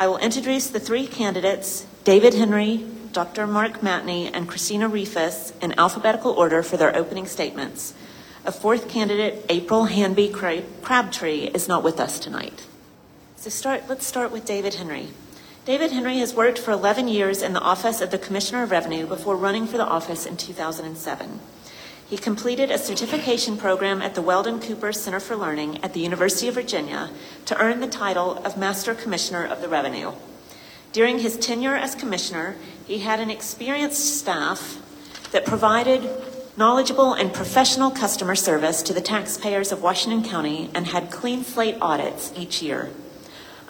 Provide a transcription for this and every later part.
I will introduce the three candidates, David Henry, Dr. Mark Matney, and Christina Rifus, in alphabetical order for their opening statements. A fourth candidate, April Hanby Crabtree, is not with us tonight. So start, let's start with David Henry. David Henry has worked for 11 years in the office of the Commissioner of Revenue before running for the office in 2007. He completed a certification program at the Weldon Cooper Center for Learning at the University of Virginia to earn the title of Master Commissioner of the Revenue. During his tenure as commissioner, he had an experienced staff that provided knowledgeable and professional customer service to the taxpayers of Washington County and had clean slate audits each year.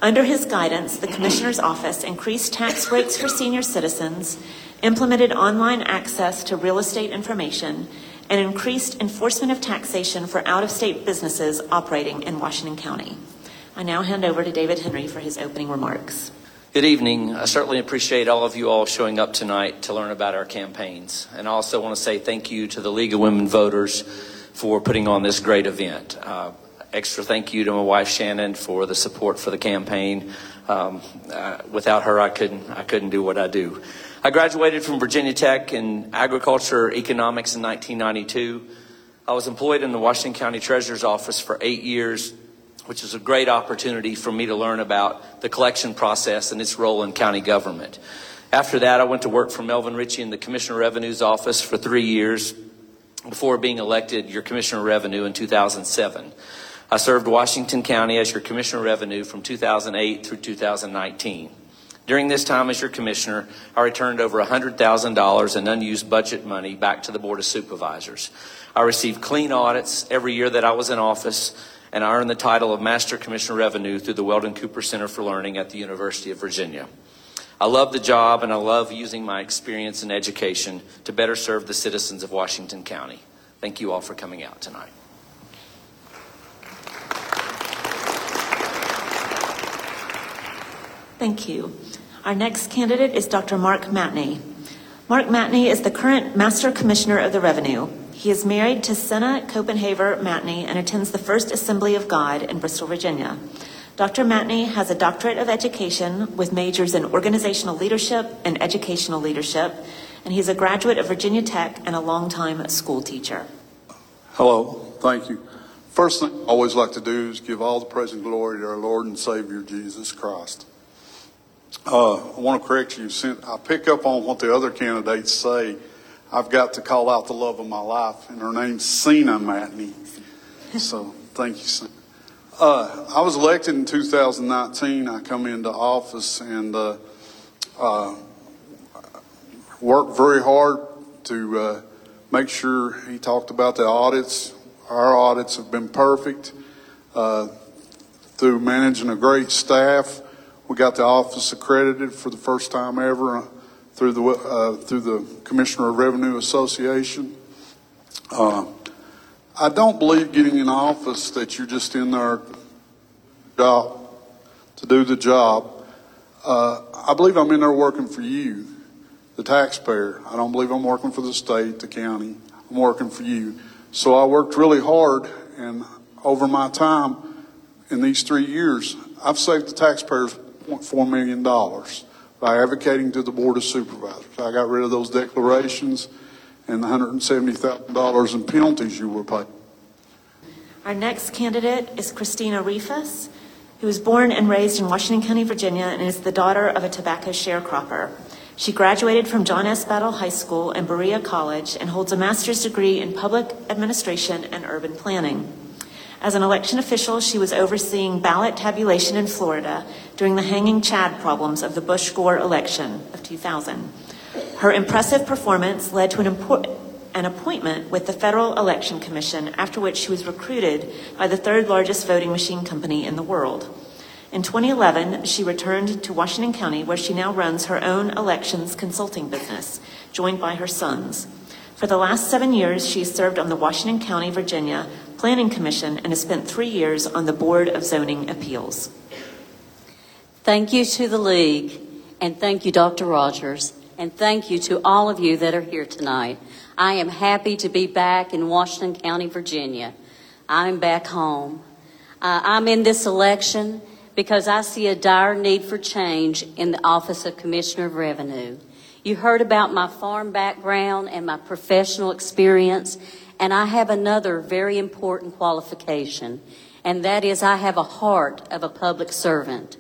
Under his guidance, the Commissioner's Office increased tax rates for senior citizens, implemented online access to real estate information, and increased enforcement of taxation for out of state businesses operating in Washington County. I now hand over to David Henry for his opening remarks. Good evening. I certainly appreciate all of you all showing up tonight to learn about our campaigns. And I also want to say thank you to the League of Women Voters for putting on this great event. Uh, extra thank you to my wife Shannon for the support for the campaign. Um, uh, without her, I couldn't, I couldn't do what I do. I graduated from Virginia Tech in agriculture economics in 1992. I was employed in the Washington County Treasurer's Office for eight years which was a great opportunity for me to learn about the collection process and its role in county government. After that, I went to work for Melvin Ritchie in the Commissioner of Revenue's office for three years before being elected your Commissioner of Revenue in 2007. I served Washington County as your Commissioner of Revenue from 2008 through 2019. During this time as your commissioner, I returned over $100,000 in unused budget money back to the Board of Supervisors. I received clean audits every year that I was in office, and I earned the title of Master Commissioner of Revenue through the Weldon Cooper Center for Learning at the University of Virginia. I love the job and I love using my experience in education to better serve the citizens of Washington County. Thank you all for coming out tonight. Thank you. Our next candidate is Dr. Mark Matney. Mark Matney is the current Master Commissioner of the Revenue. He is married to Senna Copenhaver Matney and attends the First Assembly of God in Bristol, Virginia. Dr. Matney has a doctorate of education with majors in organizational leadership and educational leadership, and he's a graduate of Virginia Tech and a longtime school teacher. Hello, thank you. First thing I always like to do is give all the praise and glory to our Lord and Savior Jesus Christ. Uh, I want to correct you. Since I pick up on what the other candidates say. I've got to call out the love of my life, and her name's Cena Matney. So thank you, Cena. Uh, I was elected in 2019. I come into office and uh, uh, worked very hard to uh, make sure he talked about the audits. Our audits have been perfect uh, through managing a great staff. We got the office accredited for the first time ever through the uh, through the Commissioner of Revenue Association. Uh, I don't believe getting in office that you're just in there job to do the job. Uh, I believe I'm in there working for you, the taxpayer. I don't believe I'm working for the state, the county. I'm working for you. So I worked really hard, and over my time in these three years, I've saved the taxpayers $0.4 million by advocating to the Board of Supervisors. I got rid of those declarations and the $170,000 in penalties you were paying. Our next candidate is Christina Rifus, who was born and raised in Washington County, Virginia, and is the daughter of a tobacco sharecropper. She graduated from John S. Battle High School and Berea College and holds a master's degree in public administration and urban planning. As an election official, she was overseeing ballot tabulation in Florida during the hanging Chad problems of the Bush Gore election of 2000. Her impressive performance led to an, import- an appointment with the Federal Election Commission, after which she was recruited by the third largest voting machine company in the world. In 2011, she returned to Washington County, where she now runs her own elections consulting business, joined by her sons. For the last seven years, she served on the Washington County, Virginia Planning Commission and has spent three years on the Board of Zoning Appeals. Thank you to the League, and thank you, Dr. Rogers, and thank you to all of you that are here tonight. I am happy to be back in Washington County, Virginia. I'm back home. Uh, I'm in this election because I see a dire need for change in the Office of Commissioner of Revenue. You heard about my farm background and my professional experience, and I have another very important qualification, and that is I have a heart of a public servant.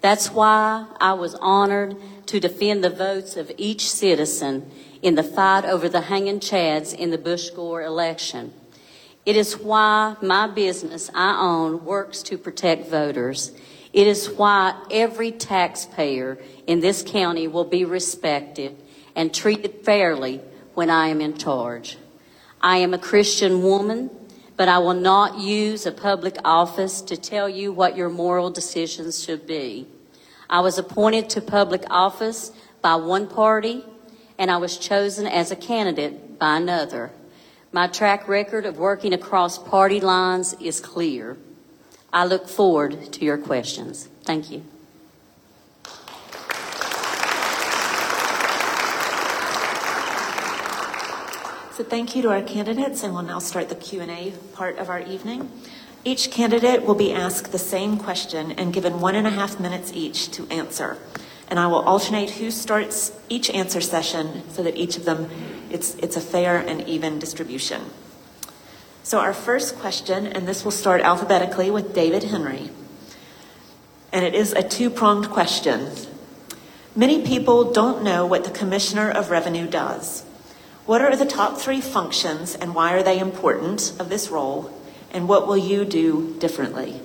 That's why I was honored to defend the votes of each citizen in the fight over the hanging chads in the Bush Gore election. It is why my business I own works to protect voters. It is why every taxpayer in this county will be respected and treated fairly when I am in charge. I am a Christian woman, but I will not use a public office to tell you what your moral decisions should be. I was appointed to public office by one party, and I was chosen as a candidate by another. My track record of working across party lines is clear. I look forward to your questions. Thank you. So thank you to our candidates, and we'll now start the Q&A part of our evening. Each candidate will be asked the same question and given one and a half minutes each to answer. And I will alternate who starts each answer session so that each of them, it's, it's a fair and even distribution. So our first question, and this will start alphabetically with David Henry. And it is a two-pronged question. Many people don't know what the Commissioner of Revenue does. What are the top three functions and why are they important of this role? And what will you do differently?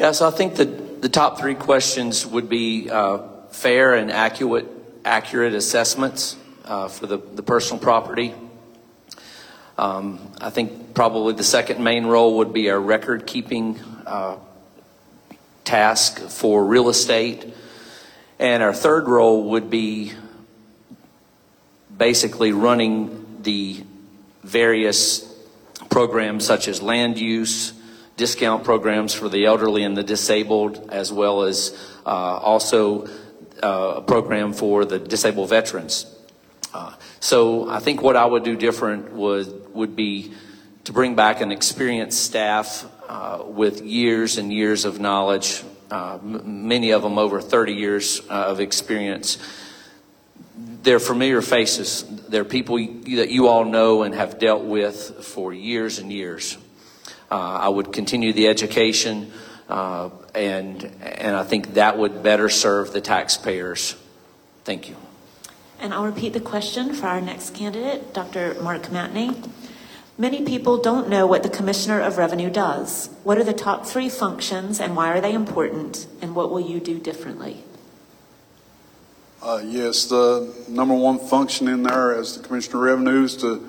Yeah, so I think the, the top three questions would be uh, fair and accurate, accurate assessments uh, for the, the personal property. Um, I think probably the second main role would be a record keeping uh, task for real estate. And our third role would be basically running the various programs such as land use, discount programs for the elderly and the disabled, as well as uh, also uh, a program for the disabled veterans. Uh, so I think what I would do different would would be to bring back an experienced staff uh, with years and years of knowledge, uh, m- many of them over 30 years uh, of experience. They're familiar faces. They're people that you all know and have dealt with for years and years. Uh, I would continue the education, uh, and and I think that would better serve the taxpayers. Thank you. And I'll repeat the question for our next candidate, Dr. Mark Matney. Many people don't know what the Commissioner of Revenue does. What are the top three functions and why are they important? And what will you do differently? Uh, yes, the number one function in there as the Commissioner of Revenue is to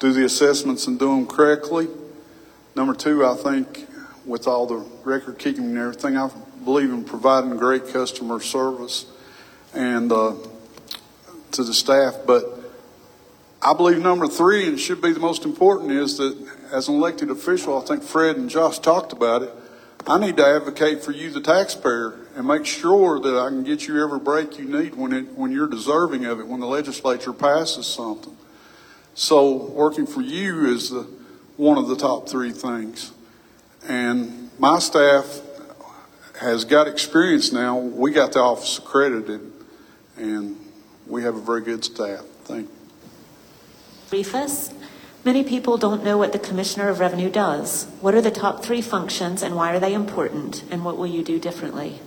do the assessments and do them correctly. Number two, I think with all the record keeping and everything, I believe in providing great customer service and uh, to the staff. But I believe number three, and should be the most important, is that as an elected official, I think Fred and Josh talked about it. I need to advocate for you, the taxpayer, and make sure that I can get you every break you need when it when you're deserving of it. When the legislature passes something, so working for you is the one of the top three things. And my staff has got experience now. We got the office accredited, and we have a very good staff. Thank you. Rufus, many people don't know what the Commissioner of Revenue does. What are the top three functions and why are they important? And what will you do differently?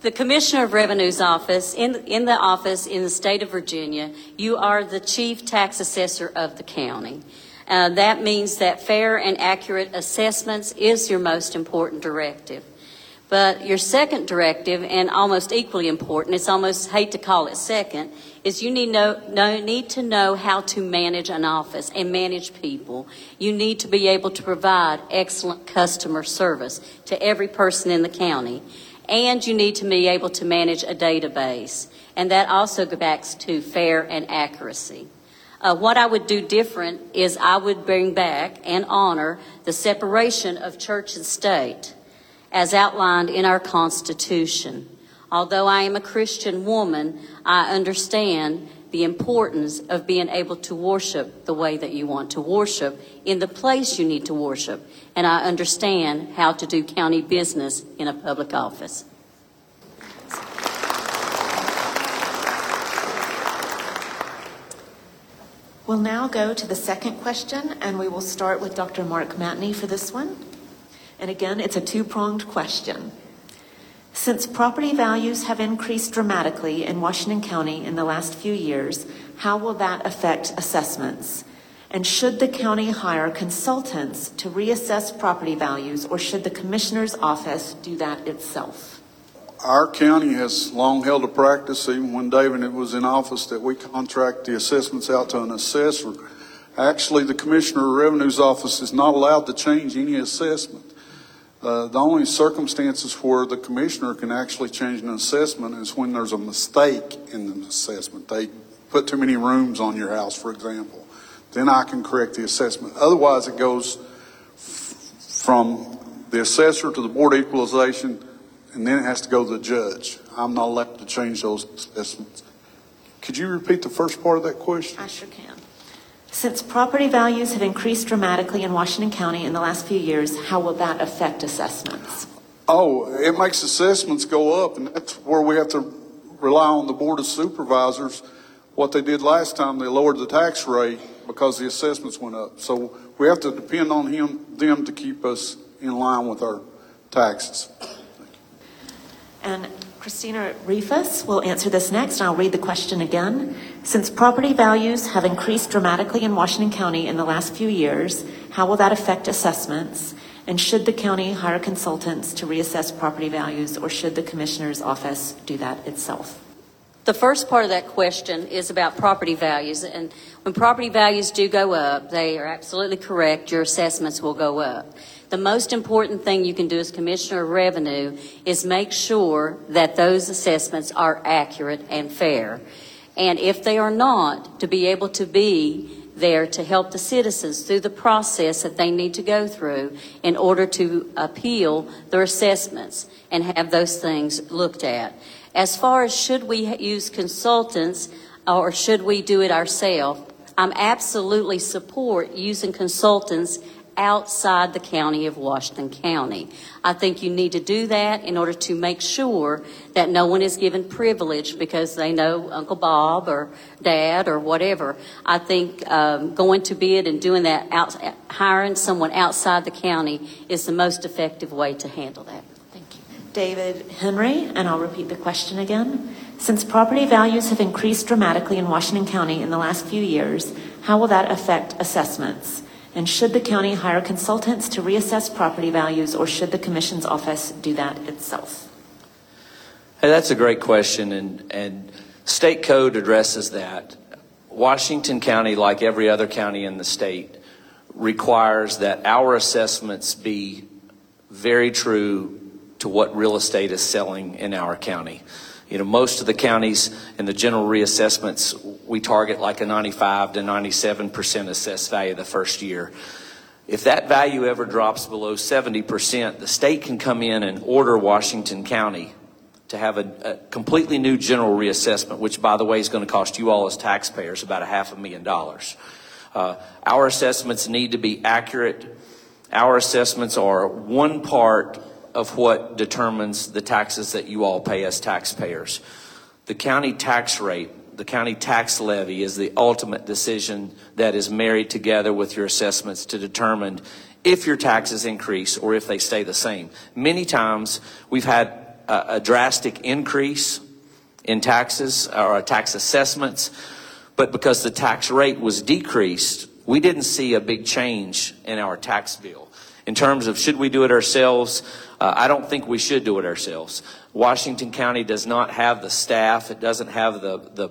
The Commissioner of Revenue's office, in, in the office in the state of Virginia, you are the chief tax assessor of the county. Uh, that means that fair and accurate assessments is your most important directive. But your second directive, and almost equally important, it's almost hate to call it second, is you need, know, know, need to know how to manage an office and manage people. You need to be able to provide excellent customer service to every person in the county. And you need to be able to manage a database. And that also goes back to fair and accuracy. Uh, what I would do different is I would bring back and honor the separation of church and state as outlined in our Constitution. Although I am a Christian woman, I understand the importance of being able to worship the way that you want to worship in the place you need to worship. And I understand how to do county business in a public office. We'll now go to the second question, and we will start with Dr. Mark Matney for this one. And again, it's a two-pronged question. Since property values have increased dramatically in Washington County in the last few years, how will that affect assessments? And should the county hire consultants to reassess property values, or should the commissioner's office do that itself? Our county has long held a practice, even when David was in office, that we contract the assessments out to an assessor. Actually, the Commissioner of Revenue's office is not allowed to change any assessment. Uh, the only circumstances where the commissioner can actually change an assessment is when there's a mistake in the assessment. They put too many rooms on your house, for example. Then I can correct the assessment. Otherwise, it goes f- from the assessor to the Board of Equalization, and then it has to go to the judge. I'm not allowed to change those assessments. Could you repeat the first part of that question? I sure can. Since property values have increased dramatically in Washington County in the last few years, how will that affect assessments? Oh, it makes assessments go up, and that's where we have to rely on the Board of Supervisors. What they did last time, they lowered the tax rate because the assessments went up. So we have to depend on him, them to keep us in line with our taxes. And Christina Rifus will answer this next, and I'll read the question again. Since property values have increased dramatically in Washington County in the last few years, how will that affect assessments? And should the county hire consultants to reassess property values, or should the commissioner's office do that itself? The first part of that question is about property values. And when property values do go up, they are absolutely correct, your assessments will go up. The most important thing you can do as Commissioner of Revenue is make sure that those assessments are accurate and fair. And if they are not, to be able to be there to help the citizens through the process that they need to go through in order to appeal their assessments and have those things looked at. As far as should we use consultants or should we do it ourselves, I'm absolutely support using consultants outside the county of Washington County. I think you need to do that in order to make sure that no one is given privilege because they know Uncle Bob or Dad or whatever. I think um, going to bid and doing that, out, hiring someone outside the county is the most effective way to handle that. Thank you. David Henry, and I'll repeat the question again. Since property values have increased dramatically in Washington County in the last few years, how will that affect assessments? And should the county hire consultants to reassess property values, or should the commission's office do that itself? Hey, that's a great question, and, and state code addresses that. Washington County, like every other county in the state, requires that our assessments be very true to what real estate is selling in our county. You know, most of the counties in the general reassessments, we target like a 95 to 97% assessed value the first year. If that value ever drops below 70%, the state can come in and order Washington County to have a, a completely new general reassessment, which, by the way, is going to cost you all as taxpayers about a half a million dollars. Uh, our assessments need to be accurate. Our assessments are one part of what determines the taxes that you all pay as taxpayers. The county tax rate, the county tax levy is the ultimate decision that is married together with your assessments to determine if your taxes increase or if they stay the same. Many times we've had a, a drastic increase in taxes or tax assessments, but because the tax rate was decreased, we didn't see a big change in our tax bill. In terms of should we do it ourselves, uh, I don't think we should do it ourselves. Washington County does not have the staff, it doesn't have the, the,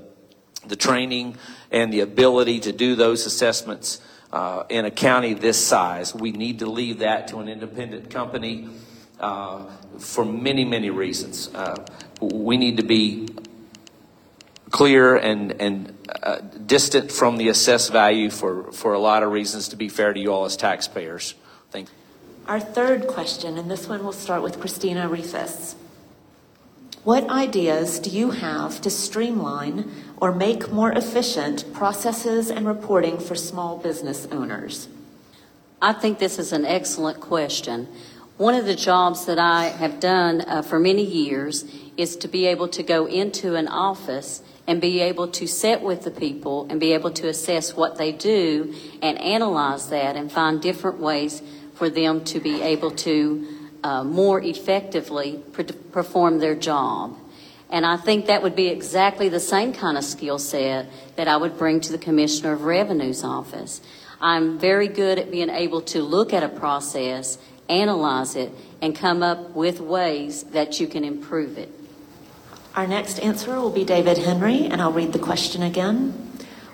the training and the ability to do those assessments uh, in a county this size. We need to leave that to an independent company uh, for many, many reasons. Uh, we need to be clear and, and uh, distant from the assessed value for, for a lot of reasons to be fair to you all as taxpayers. Thank you. Our third question, and this one will start with Christina Rifus. What ideas do you have to streamline or make more efficient processes and reporting for small business owners? I think this is an excellent question. One of the jobs that I have done uh, for many years is to be able to go into an office and be able to sit with the people and be able to assess what they do and analyze that and find different ways for them to be able to uh, more effectively pr- perform their job. And I think that would be exactly the same kind of skill set that I would bring to the Commissioner of Revenue's office. I'm very good at being able to look at a process, analyze it, and come up with ways that you can improve it. Our next answer will be David Henry, and I'll read the question again.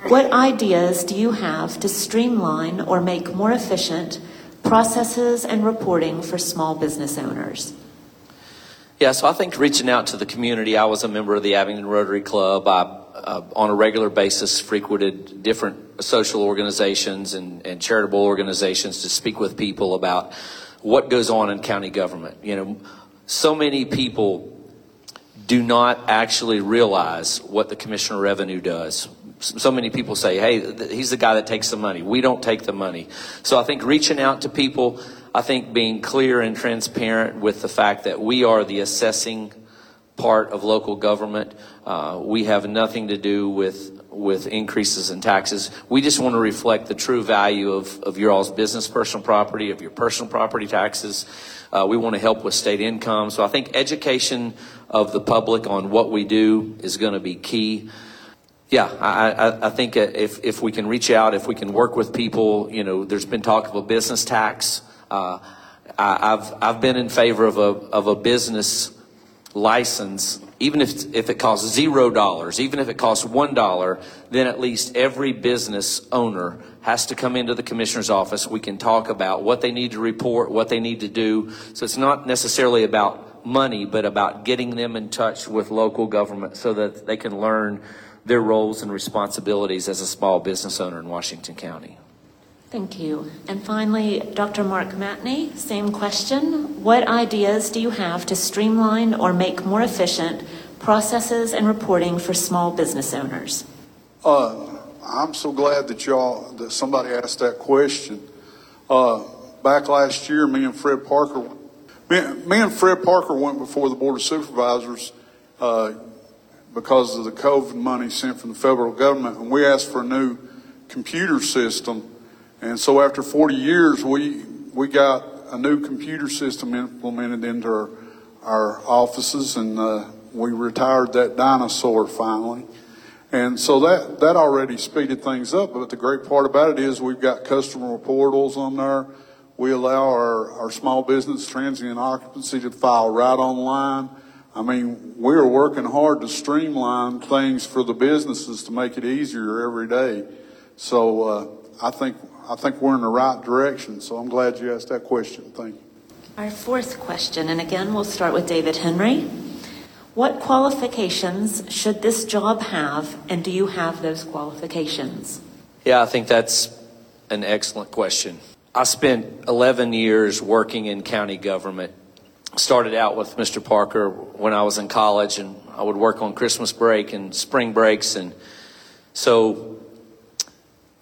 What ideas do you have to streamline or make more efficient processes and reporting for small business owners? Yeah, so I think reaching out to the community, I was a member of the Abingdon Rotary Club. I, uh, on a regular basis, frequented different social organizations and, and charitable organizations to speak with people about what goes on in county government. You know, so many people do not actually realize what the Commissioner of Revenue does. So many people say, hey, he's the guy that takes the money. We don't take the money. So I think reaching out to people, I think being clear and transparent with the fact that we are the assessing part of local government. Uh, we have nothing to do with with increases in taxes. We just want to reflect the true value of, of your all's business personal property, of your personal property taxes. Uh, we want to help with state income. So I think education of the public on what we do is going to be key. Yeah, I, I, I think if, if we can reach out, if we can work with people, you know, there's been talk of a business tax. Uh, I, I've, I've been in favor of a, of a business license, even if, if it costs zero dollars, even if it costs one dollar, then at least every business owner has to come into the commissioner's office. We can talk about what they need to report, what they need to do. So it's not necessarily about money, but about getting them in touch with local government so that they can learn their roles and responsibilities as a small business owner in Washington County. Thank you. And finally, Dr. Mark Matney, same question. What ideas do you have to streamline or make more efficient processes and reporting for small business owners? Uh, I'm so glad that y'all, that somebody asked that question. Uh, back last year, me and Fred Parker, me, me and Fred Parker went before the Board of Supervisors, uh, because of the COVID money sent from the federal government, and we asked for a new computer system. And so after 40 years, we, we got a new computer system implemented into our, our offices, and uh, we retired that dinosaur finally. And so that, that already speeded things up. But the great part about it is we've got customer portals on there. We allow our, our small business transient occupancy to file right online. I mean, we're working hard to streamline things for the businesses to make it easier every day. So uh, I think I think we're in the right direction. So I'm glad you asked that question. Thank you. Our fourth question, and again, we'll start with David Henry. What qualifications should this job have, and do you have those qualifications? Yeah, I think that's an excellent question. I spent 11 years working in county government. Started out with Mr. Parker when I was in college, and I would work on Christmas break and spring breaks. And so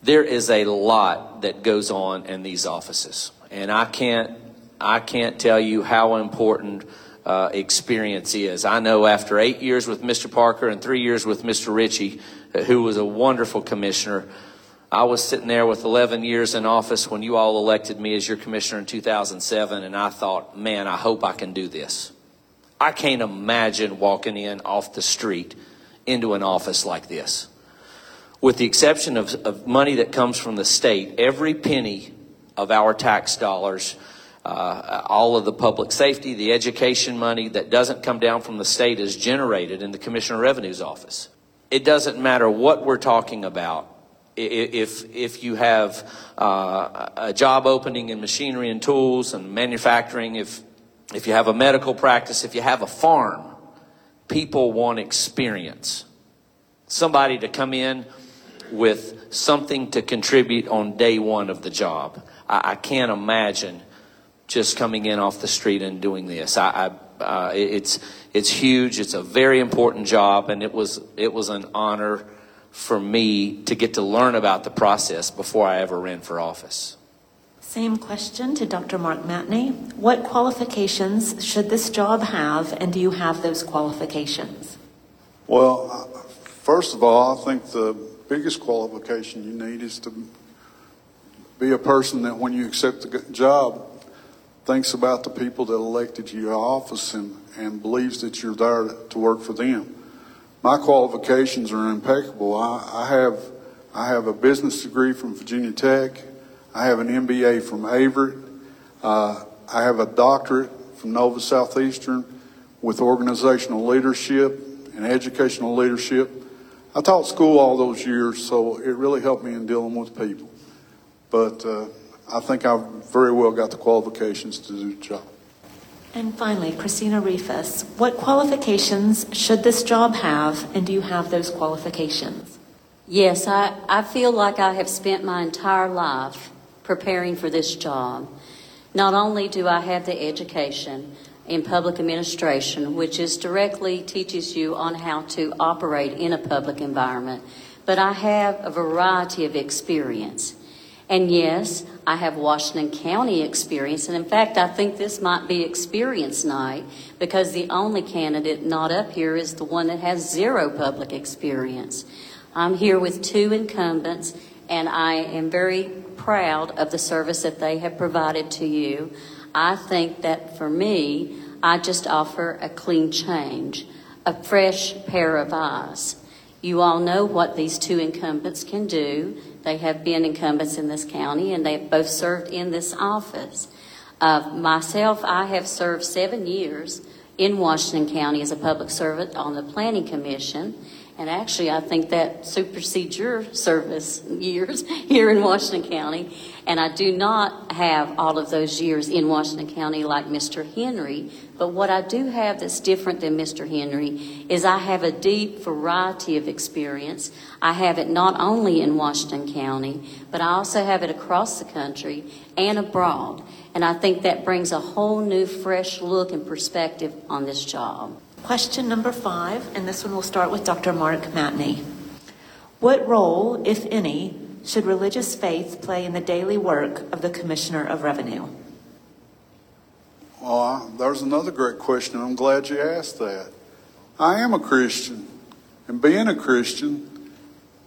there is a lot that goes on in these offices. And I can't, I can't tell you how important uh, experience is. I know after eight years with Mr. Parker and three years with Mr. Ritchie, uh, who was a wonderful commissioner, I was sitting there with 11 years in office when you all elected me as your commissioner in 2007, and I thought, man, I hope I can do this. I can't imagine walking in off the street into an office like this. With the exception of, of money that comes from the state, every penny of our tax dollars, uh, all of the public safety, the education money that doesn't come down from the state is generated in the Commissioner of Revenue's office. It doesn't matter what we're talking about. If, if you have uh, a job opening in machinery and tools and manufacturing, if, if you have a medical practice, if you have a farm, people want experience. Somebody to come in with something to contribute on day one of the job. I, I can't imagine just coming in off the street and doing this. I, I, Uh, it's it's huge. It's a very important job, and it was it was an honor for me to get to learn about the process before I ever ran for office. Same question to Dr. Mark Matney. What qualifications should this job have, and do you have those qualifications? Well, first of all, I think the biggest qualification you need is to be a person that when you accept the job, thinks about the people that elected you to office and, and believes that you're there to work for them. My qualifications are impeccable. I, I have, I have a business degree from Virginia Tech. I have an MBA from Averett. Uh, I have a doctorate from Nova Southeastern with organizational leadership and educational leadership. I taught school all those years, so it really helped me in dealing with people. But uh, I think I've very well got the qualifications to do the job. And finally, Christina Rifus. What qualifications should this job have, and do you have those qualifications? Yes, I, I feel like I have spent my entire life preparing for this job. Not only do I have the education in public administration, which is directly teaches you on how to operate in a public environment, but I have a variety of experience. And yes, I have Washington County experience. And in fact, I think this might be experience night because the only candidate not up here is the one that has zero public experience. I'm here with two incumbents, and I am very proud of the service that they have provided to you. I think that for me, I just offer a clean change, a fresh pair of eyes. You all know what these two incumbents can do. They have been incumbents in this county, and they have both served in this office. Uh, myself, I have served seven years in Washington County as a public servant on the Planning Commission. And actually, I think that supersedes your service years here in Washington County. And I do not have all of those years in Washington County like Mr. Henry. But what I do have that's different than Mr. Henry is I have a deep variety of experience. I have it not only in Washington County, but I also have it across the country and abroad. And I think that brings a whole new, fresh look and perspective on this job. Question number five, and this one will start with Dr. Mark Matney. What role, if any, should religious faith play in the daily work of the Commissioner of Revenue? Well, I, there's another great question. I'm glad you asked that. I am a Christian, and being a Christian,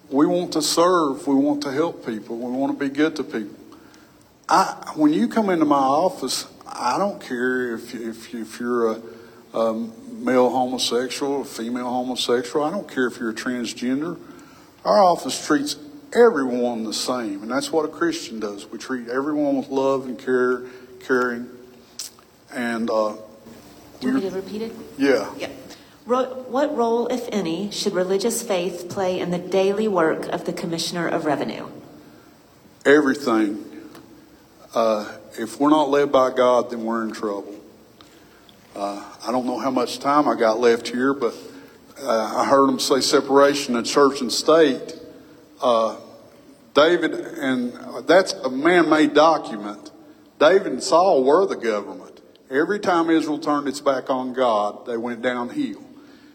we want to serve, we want to help people, we want to be good to people. I, when you come into my office, I don't care if, if, if you're a, a male homosexual, female homosexual, I don't care if you're a transgender. Our office treats everyone the same, and that's what a Christian does. We treat everyone with love and care, caring, and uh, Do you want me to repeat it? yeah. Yep. Ro- What role, if any, should religious faith play in the daily work of the Commissioner of Revenue? everything. Uh, if we're not led by God, then we're in trouble. Uh, I don't know how much time I got left here, but uh, I heard them say separation of church and state. Uh, David, and that's a man-made document. David and Saul were the government. Every time Israel turned its back on God, they went downhill.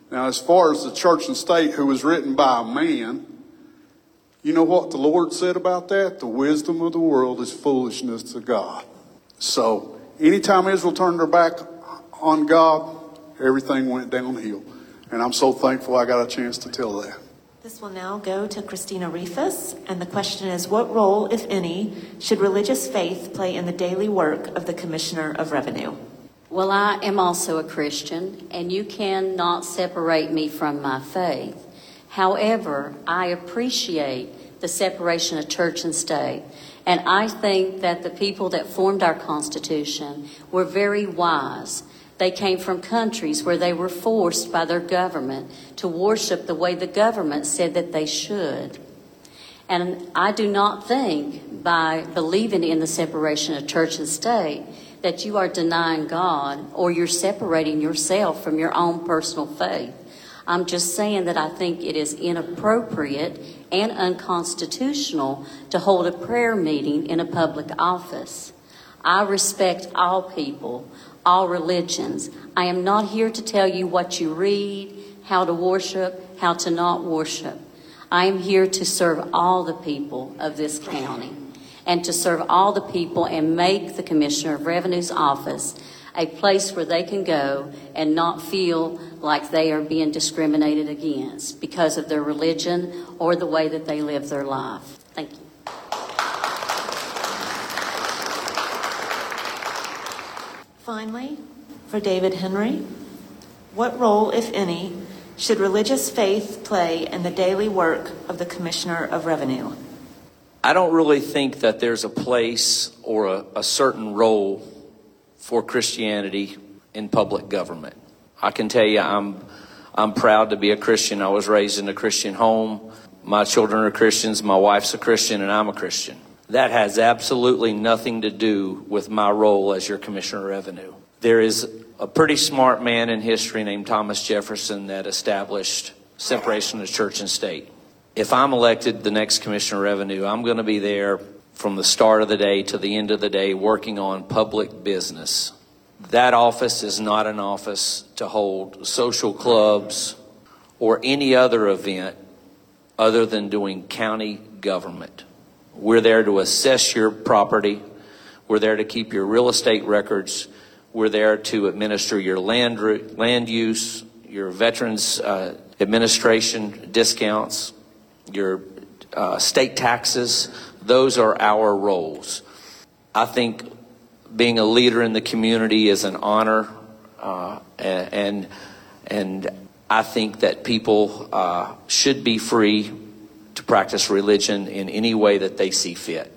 Now, as far as the church and state, who was written by a man, you know what the Lord said about that? The wisdom of the world is foolishness to God. So, anytime Israel turned their back on God, everything went downhill. And I'm so thankful I got a chance to tell that. This will now go to Christina Rifus, and the question is What role, if any, should religious faith play in the daily work of the Commissioner of Revenue? Well, I am also a Christian, and you cannot separate me from my faith. However, I appreciate the separation of church and state. And I think that the people that formed our Constitution were very wise. They came from countries where they were forced by their government to worship the way the government said that they should. And I do not think by believing in the separation of church and state that you are denying God or you're separating yourself from your own personal faith. I'm just saying that I think it is inappropriate and unconstitutional to hold a prayer meeting in a public office. I respect all people, all religions. I am not here to tell you what you read, how to worship, how to not worship. I am here to serve all the people of this county and to serve all the people and make the Commissioner of Revenue's office a place where they can go and not feel like they are being discriminated against because of their religion or the way that they live their life. Thank you. Finally, for David Henry, what role, if any, should religious faith play in the daily work of the Commissioner of Revenue? I don't really think that there's a place or a, a certain role for Christianity in public government. I can tell you, I'm, I'm proud to be a Christian. I was raised in a Christian home. My children are Christians. My wife's a Christian, and I'm a Christian. That has absolutely nothing to do with my role as your Commissioner of Revenue. There is a pretty smart man in history named Thomas Jefferson that established separation of church and state. If I'm elected the next Commissioner of Revenue, I'm going to be there from the start of the day to the end of the day working on public business. That office is not an office to hold social clubs or any other event other than doing county government. We're there to assess your property. We're there to keep your real estate records. We're there to administer your land, land use, your veterans uh, administration discounts, your uh, state taxes. Those are our roles. I think being a leader in the community is an honor, uh, and and I think that people uh, should be free to practice religion in any way that they see fit.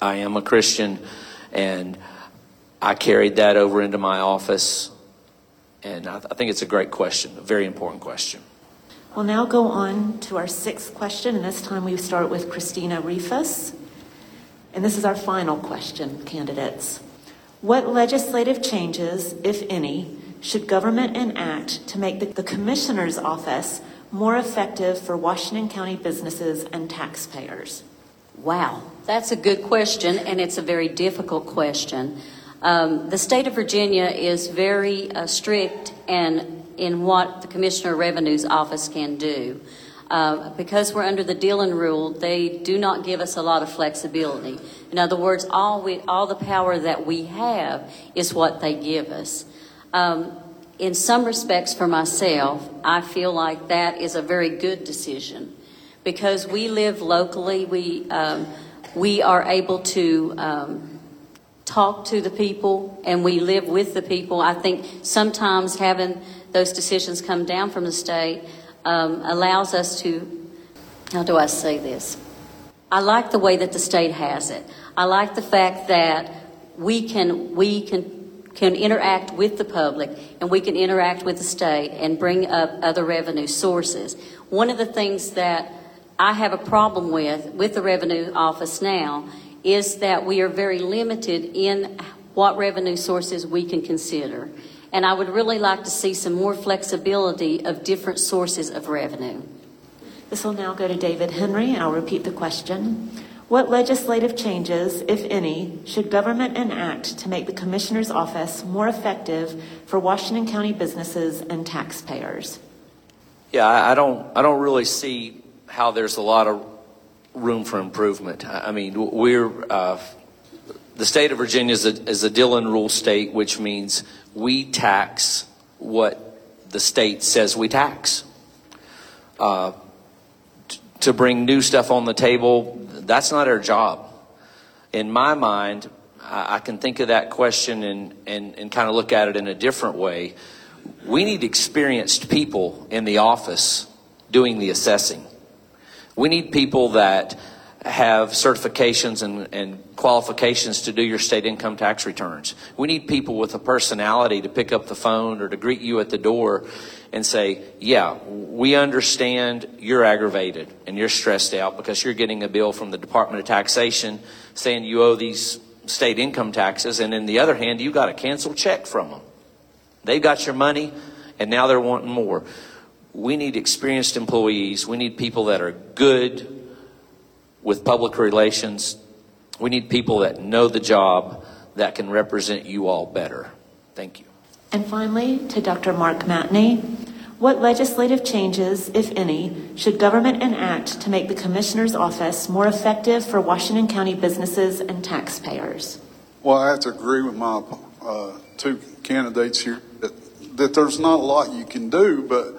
I am a Christian, and I carried that over into my office, and I, I think it's a great question, a very important question. We'll now go on to our sixth question, and this time we start with Christina Rifus. And this is our final question, candidates. What legislative changes, if any, should government enact to make the, the Commissioner's office more effective for Washington County businesses and taxpayers? Wow, that's a good question, and it's a very difficult question. Um, the state of Virginia is very uh, strict and in what the Commissioner of Revenue's office can do. Uh, because we're under the Dillon rule, they do not give us a lot of flexibility. In other words, all we, all the power that we have is what they give us. Um, in some respects, for myself, I feel like that is a very good decision because we live locally. We um, we are able to. Um, talk to the people and we live with the people. I think sometimes having those decisions come down from the state um, allows us to, how do I say this? I like the way that the state has it. I like the fact that we can, we can can interact with the public and we can interact with the state and bring up other revenue sources. One of the things that I have a problem with with the revenue office now is that we are very limited in what revenue sources we can consider. And I would really like to see some more flexibility of different sources of revenue. This will now go to David Henry. And I'll repeat the question. What legislative changes, if any, should government enact to make the Commissioner's office more effective for Washington County businesses and taxpayers? Yeah, I I don't, I don't really see how there's a lot of room for improvement. I I mean, we're, uh, the state of Virginia is a, is a Dillon rule state, which means we tax what the state says we tax. Uh, t- to bring new stuff on the table, that's not our job. In my mind, I, can think of that question and, and, and kind of look at it in a different way. We need experienced people in the office doing the assessing. We need people that have certifications and, and qualifications to do your state income tax returns. We need people with a personality to pick up the phone or to greet you at the door and say, yeah, we understand you're aggravated and you're stressed out because you're getting a bill from the Department of Taxation saying you owe these state income taxes. And in the other hand, you got a canceled check from them. They've got your money and now they're wanting more. We need experienced employees. We need people that are good with public relations. We need people that know the job that can represent you all better. Thank you. And finally, to Dr. Mark Matney, what legislative changes, if any, should government enact to make the Commissioner's office more effective for Washington County businesses and taxpayers? Well, I have to agree with my uh, two candidates here that, that there's not a lot you can do, but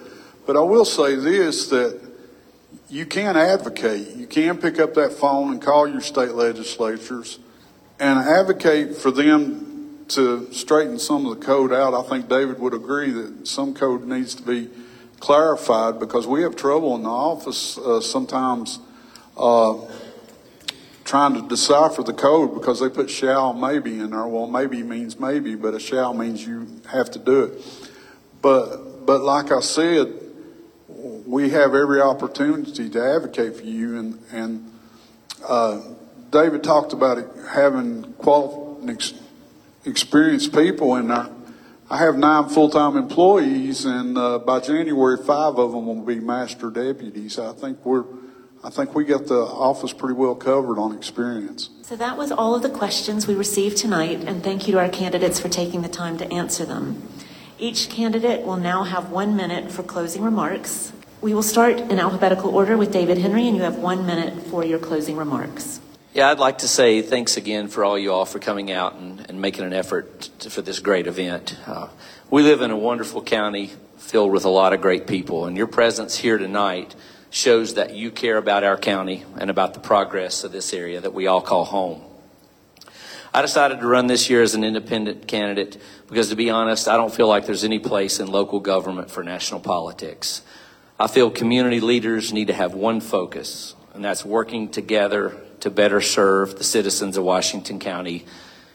but I will say this that you can advocate. You can pick up that phone and call your state legislatures and advocate for them to straighten some of the code out. I think David would agree that some code needs to be clarified because we have trouble in the office uh, sometimes. Uh, trying to decipher the code because they put shall maybe in there. Well, maybe means maybe, but a shall means you have to do it. But but like I said, we have every opportunity to advocate for you, and and uh, David talked about having qualified, ex, experienced people in there. I have nine full-time employees, and uh, by January, five of them will be master deputies. I think we're I think we got the office pretty well covered on experience. So that was all of the questions we received tonight, and thank you to our candidates for taking the time to answer them. Each candidate will now have one minute for closing remarks. We will start in alphabetical order with David Henry, and you have one minute for your closing remarks. Yeah, I'd like to say thanks again for all you all for coming out and, and making an effort to, for this great event. Uh, we live in a wonderful county filled with a lot of great people, and your presence here tonight shows that you care about our county and about the progress of this area that we all call home. I decided to run this year as an independent candidate because, to be honest, I don't feel like there's any place in local government for national politics. I feel community leaders need to have one focus, and that's working together to better serve the citizens of Washington County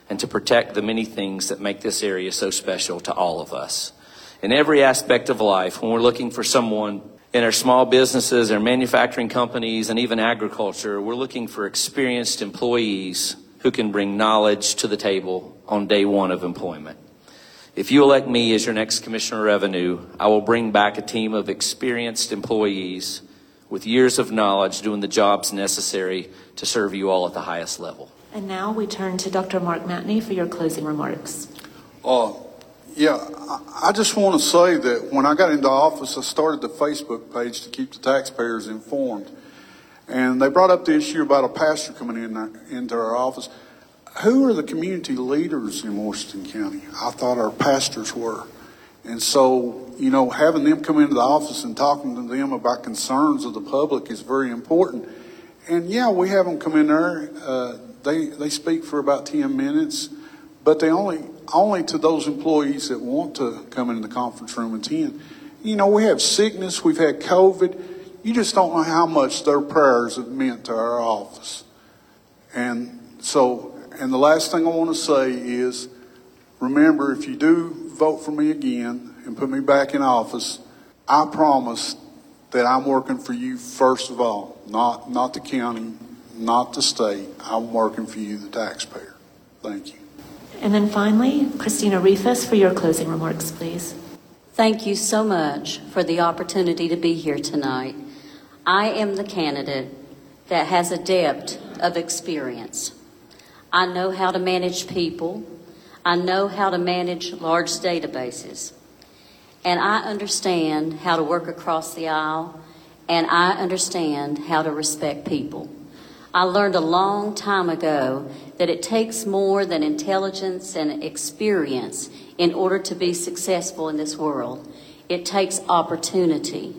and to protect the many things that make this area so special to all of us. In every aspect of life, when we're looking for someone in our small businesses, our manufacturing companies, and even agriculture, we're looking for experienced employees who can bring knowledge to the table on day one of employment. If you elect me as your next Commissioner of Revenue, I will bring back a team of experienced employees with years of knowledge doing the jobs necessary to serve you all at the highest level. And now we turn to Dr. Mark Matney for your closing remarks. Uh, yeah, I, I just want to say that when I got into office, I started the Facebook page to keep the taxpayers informed. And they brought up the issue about a pastor coming in into our office. Who are the community leaders in Washington County? I thought our pastors were. And so, you know, having them come into the office and talking to them about concerns of the public is very important. And yeah, we have them come in there. Uh, they they speak for about ten minutes, but they only only to those employees that want to come into the conference room and attend. You know, we have sickness, we've had COVID. You just don't know how much their prayers have meant to our office. And so, and the last thing I want to say is remember, if you do vote for me again and put me back in office, I promise that I'm working for you first of all, not, not the county, not the state. I'm working for you, the taxpayer. Thank you. And then finally, Christina Rifus for your closing remarks, please. Thank you so much for the opportunity to be here tonight. I am the candidate that has a depth of experience. I know how to manage people. I know how to manage large databases. And I understand how to work across the aisle, and I understand how to respect people. I learned a long time ago that it takes more than intelligence and experience in order to be successful in this world. It takes opportunity.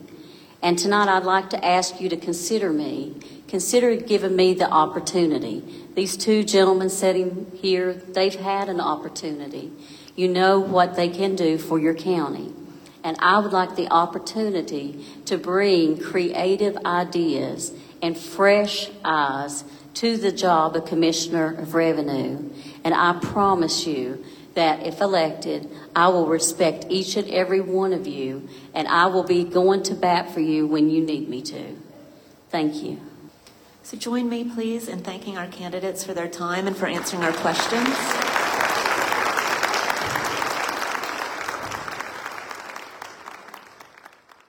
And tonight I'd like to ask you to consider me, consider giving me the opportunity. These two gentlemen sitting here, they've had an opportunity. You know what they can do for your county. And I would like the opportunity to bring creative ideas and fresh eyes to the job of Commissioner of Revenue. And I promise you that if elected, I will respect each and every one of you, and I will be going to bat for you when you need me to. Thank you. So join me, please, in thanking our candidates for their time and for answering our questions.